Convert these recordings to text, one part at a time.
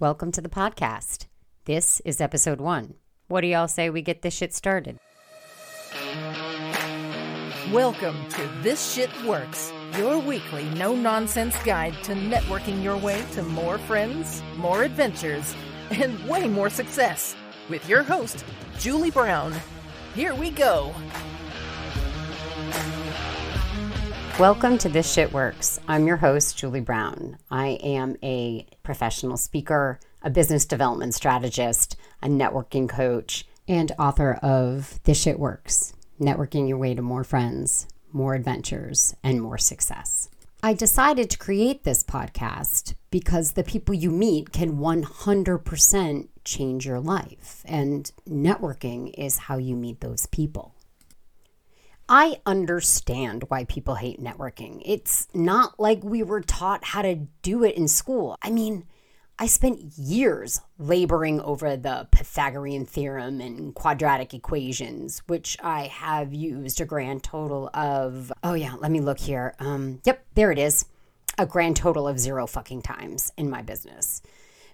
Welcome to the podcast. This is episode one. What do y'all say we get this shit started? Welcome to This Shit Works, your weekly no nonsense guide to networking your way to more friends, more adventures, and way more success. With your host, Julie Brown. Here we go. Welcome to This Shit Works. I'm your host, Julie Brown. I am a professional speaker, a business development strategist, a networking coach, and author of This Shit Works Networking Your Way to More Friends, More Adventures, and More Success. I decided to create this podcast because the people you meet can 100% change your life, and networking is how you meet those people. I understand why people hate networking. It's not like we were taught how to do it in school. I mean, I spent years laboring over the Pythagorean theorem and quadratic equations, which I have used a grand total of, oh yeah, let me look here. Um, yep, there it is. A grand total of zero fucking times in my business.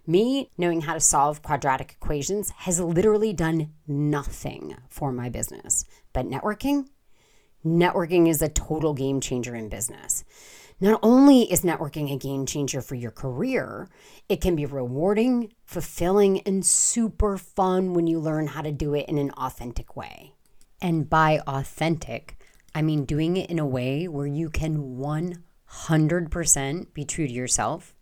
Me knowing how to solve quadratic equations has literally done nothing for my business. But networking, Networking is a total game changer in business. Not only is networking a game changer for your career, it can be rewarding, fulfilling, and super fun when you learn how to do it in an authentic way. And by authentic, I mean doing it in a way where you can 100% be true to yourself,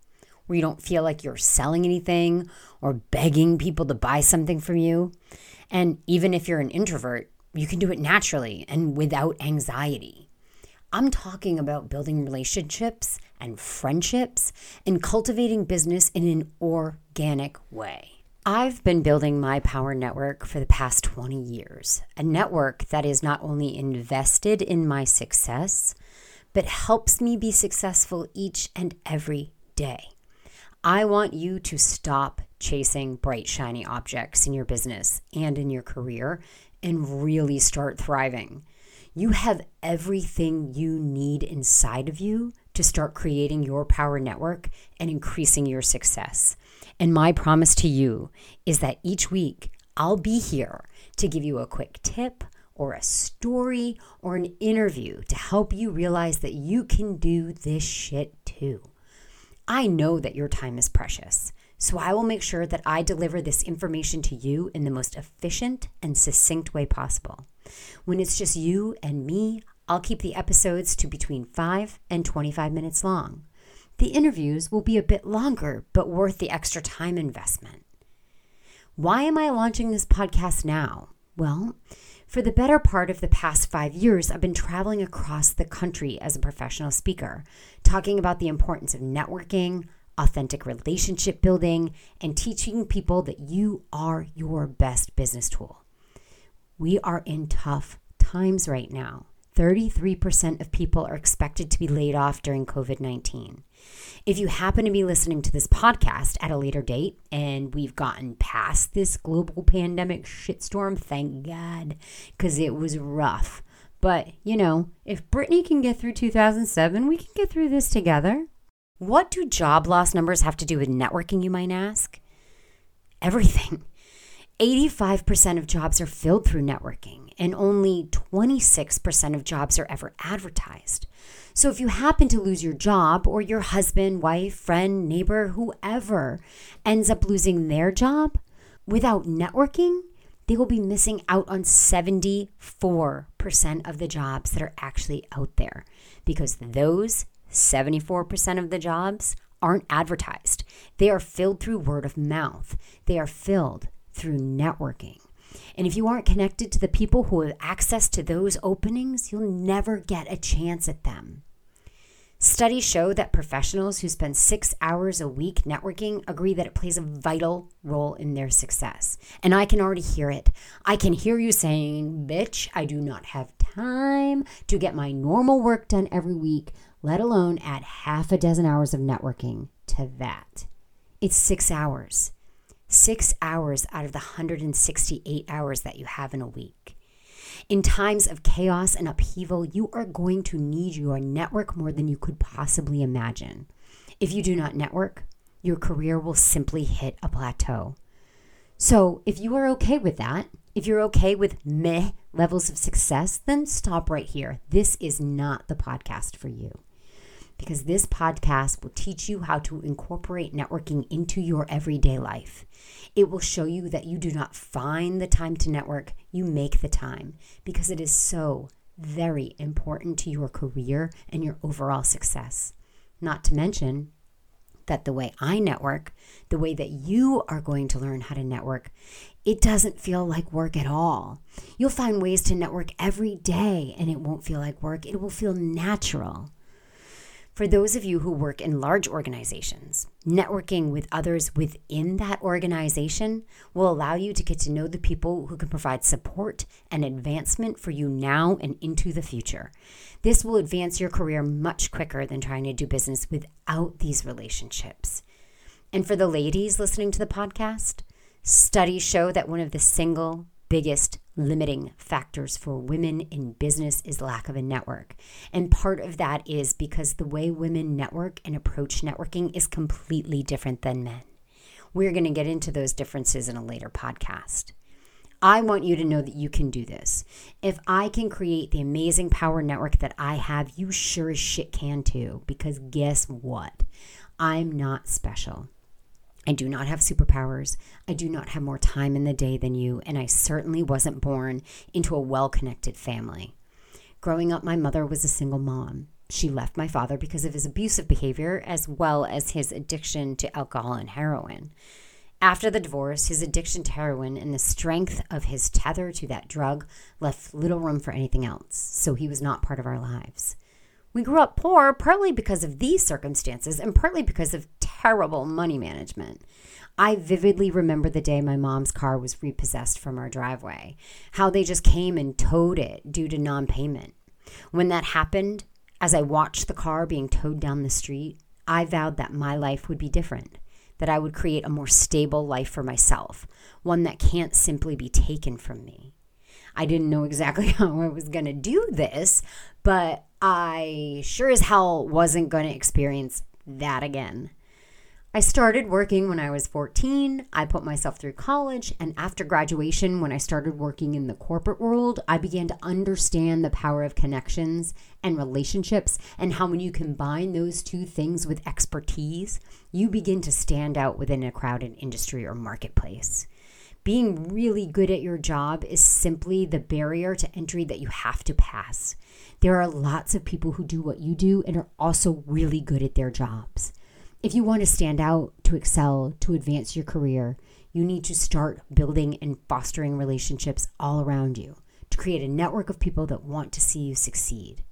where you don't feel like you're selling anything or begging people to buy something from you. And even if you're an introvert, you can do it naturally and without anxiety. I'm talking about building relationships and friendships and cultivating business in an organic way. I've been building my power network for the past 20 years, a network that is not only invested in my success, but helps me be successful each and every day. I want you to stop chasing bright, shiny objects in your business and in your career and really start thriving. You have everything you need inside of you to start creating your power network and increasing your success. And my promise to you is that each week I'll be here to give you a quick tip or a story or an interview to help you realize that you can do this shit too. I know that your time is precious. So I will make sure that I deliver this information to you in the most efficient and succinct way possible. When it's just you and me, I'll keep the episodes to between 5 and 25 minutes long. The interviews will be a bit longer, but worth the extra time investment. Why am I launching this podcast now? Well, for the better part of the past five years, I've been traveling across the country as a professional speaker, talking about the importance of networking, authentic relationship building, and teaching people that you are your best business tool. We are in tough times right now. 33% of people are expected to be laid off during COVID 19. If you happen to be listening to this podcast at a later date and we've gotten past this global pandemic shitstorm, thank God, because it was rough. But, you know, if Brittany can get through 2007, we can get through this together. What do job loss numbers have to do with networking, you might ask? Everything. 85% of jobs are filled through networking, and only 26% of jobs are ever advertised. So if you happen to lose your job, or your husband, wife, friend, neighbor, whoever ends up losing their job without networking, they will be missing out on 74% of the jobs that are actually out there because those 74% of the jobs aren't advertised. They are filled through word of mouth. They are filled through networking. And if you aren't connected to the people who have access to those openings, you'll never get a chance at them. Studies show that professionals who spend six hours a week networking agree that it plays a vital role in their success. And I can already hear it. I can hear you saying, Bitch, I do not have time to get my normal work done every week let alone add half a dozen hours of networking to that. It's six hours. Six hours out of the 168 hours that you have in a week. In times of chaos and upheaval, you are going to need your network more than you could possibly imagine. If you do not network, your career will simply hit a plateau. So, if you are okay with that, if you're okay with meh levels of success, then stop right here. This is not the podcast for you because this podcast will teach you how to incorporate networking into your everyday life. It will show you that you do not find the time to network, you make the time because it is so very important to your career and your overall success. Not to mention, that the way I network, the way that you are going to learn how to network, it doesn't feel like work at all. You'll find ways to network every day and it won't feel like work, it will feel natural. For those of you who work in large organizations, networking with others within that organization will allow you to get to know the people who can provide support and advancement for you now and into the future. This will advance your career much quicker than trying to do business without these relationships. And for the ladies listening to the podcast, studies show that one of the single biggest limiting factors for women in business is lack of a network. And part of that is because the way women network and approach networking is completely different than men. We're going to get into those differences in a later podcast. I want you to know that you can do this. If I can create the amazing power network that I have, you sure as shit can too. Because guess what? I'm not special. I do not have superpowers. I do not have more time in the day than you, and I certainly wasn't born into a well connected family. Growing up, my mother was a single mom. She left my father because of his abusive behavior as well as his addiction to alcohol and heroin. After the divorce, his addiction to heroin and the strength of his tether to that drug left little room for anything else, so he was not part of our lives. We grew up poor partly because of these circumstances and partly because of terrible money management. I vividly remember the day my mom's car was repossessed from our driveway, how they just came and towed it due to non payment. When that happened, as I watched the car being towed down the street, I vowed that my life would be different, that I would create a more stable life for myself, one that can't simply be taken from me. I didn't know exactly how I was going to do this, but I sure as hell wasn't going to experience that again. I started working when I was 14. I put myself through college. And after graduation, when I started working in the corporate world, I began to understand the power of connections and relationships and how when you combine those two things with expertise, you begin to stand out within a crowded industry or marketplace being really good at your job is simply the barrier to entry that you have to pass. There are lots of people who do what you do and are also really good at their jobs. If you want to stand out, to excel, to advance your career, you need to start building and fostering relationships all around you to create a network of people that want to see you succeed.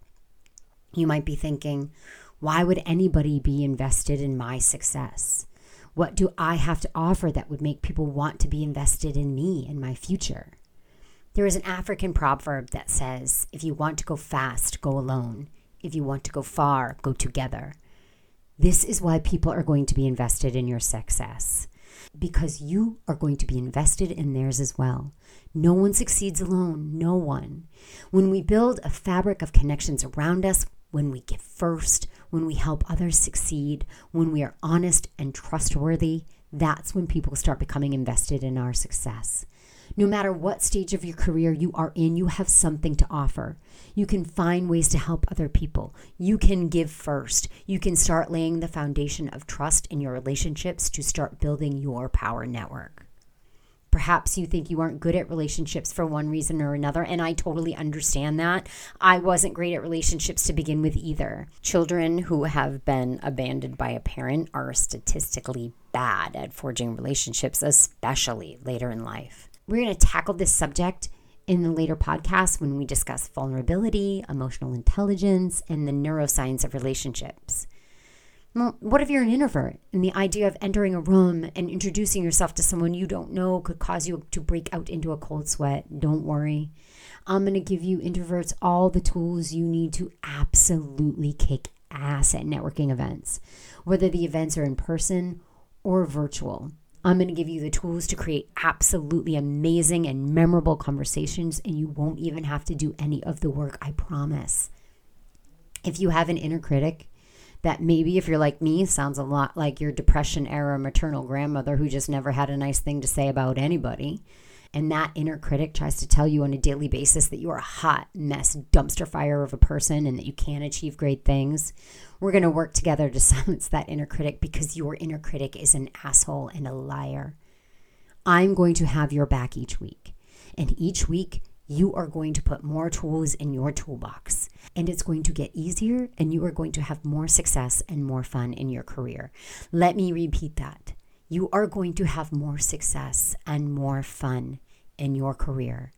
You might be thinking, why would anybody be invested in my success? What do I have to offer that would make people want to be invested in me and my future? There is an African proverb that says, if you want to go fast, go alone. If you want to go far, go together. This is why people are going to be invested in your success because you are going to be invested in theirs as well. No one succeeds alone, no one. When we build a fabric of connections around us, when we give first, when we help others succeed, when we are honest and trustworthy, that's when people start becoming invested in our success. No matter what stage of your career you are in, you have something to offer. You can find ways to help other people. You can give first. You can start laying the foundation of trust in your relationships to start building your power network. Perhaps you think you aren't good at relationships for one reason or another, and I totally understand that. I wasn't great at relationships to begin with either. Children who have been abandoned by a parent are statistically bad at forging relationships, especially later in life. We're going to tackle this subject in the later podcast when we discuss vulnerability, emotional intelligence, and the neuroscience of relationships. Well, what if you're an introvert and the idea of entering a room and introducing yourself to someone you don't know could cause you to break out into a cold sweat? Don't worry. I'm going to give you introverts all the tools you need to absolutely kick ass at networking events, whether the events are in person or virtual. I'm going to give you the tools to create absolutely amazing and memorable conversations, and you won't even have to do any of the work, I promise. If you have an inner critic, that maybe if you're like me, sounds a lot like your depression era maternal grandmother who just never had a nice thing to say about anybody. And that inner critic tries to tell you on a daily basis that you are a hot mess dumpster fire of a person and that you can't achieve great things. We're going to work together to silence that inner critic because your inner critic is an asshole and a liar. I'm going to have your back each week. And each week, you are going to put more tools in your toolbox and it's going to get easier and you are going to have more success and more fun in your career. Let me repeat that. You are going to have more success and more fun in your career.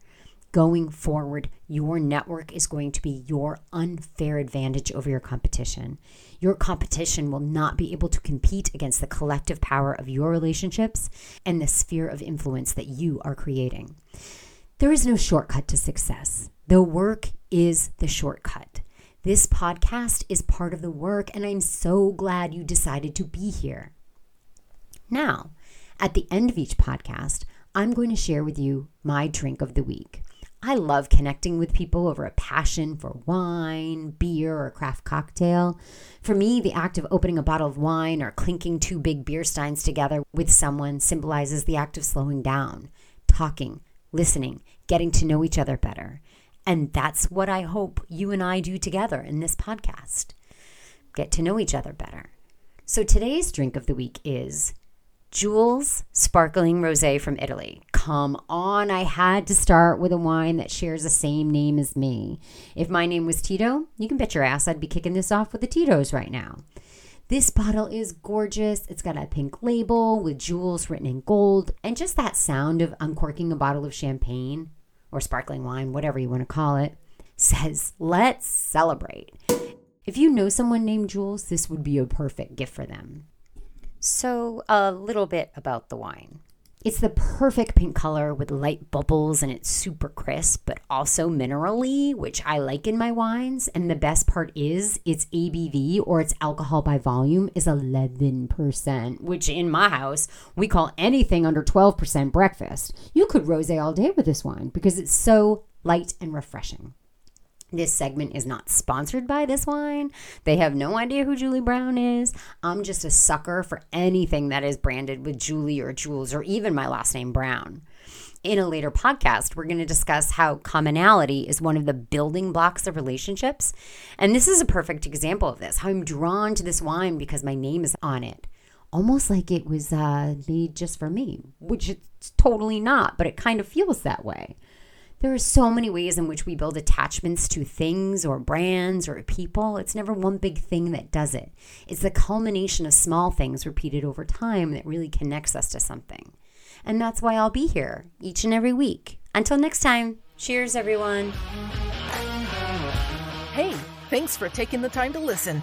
Going forward, your network is going to be your unfair advantage over your competition. Your competition will not be able to compete against the collective power of your relationships and the sphere of influence that you are creating. There is no shortcut to success. The work is the shortcut. This podcast is part of the work, and I'm so glad you decided to be here. Now, at the end of each podcast, I'm going to share with you my drink of the week. I love connecting with people over a passion for wine, beer, or craft cocktail. For me, the act of opening a bottle of wine or clinking two big beer steins together with someone symbolizes the act of slowing down, talking, listening, getting to know each other better. And that's what I hope you and I do together in this podcast get to know each other better. So today's drink of the week is Jules Sparkling Rosé from Italy. Come on, I had to start with a wine that shares the same name as me. If my name was Tito, you can bet your ass I'd be kicking this off with the Tito's right now. This bottle is gorgeous. It's got a pink label with Jules written in gold, and just that sound of uncorking a bottle of champagne or sparkling wine, whatever you want to call it, says, let's celebrate. If you know someone named Jules, this would be a perfect gift for them. So, a little bit about the wine. It's the perfect pink color with light bubbles and it's super crisp, but also minerally, which I like in my wines. And the best part is its ABV or its alcohol by volume is 11%, which in my house we call anything under 12% breakfast. You could rose all day with this wine because it's so light and refreshing. This segment is not sponsored by this wine. They have no idea who Julie Brown is. I'm just a sucker for anything that is branded with Julie or Jules or even my last name Brown. In a later podcast, we're going to discuss how commonality is one of the building blocks of relationships. And this is a perfect example of this how I'm drawn to this wine because my name is on it. Almost like it was uh, made just for me, which it's totally not, but it kind of feels that way. There are so many ways in which we build attachments to things or brands or people. It's never one big thing that does it. It's the culmination of small things repeated over time that really connects us to something. And that's why I'll be here each and every week. Until next time, cheers, everyone. Hey, thanks for taking the time to listen.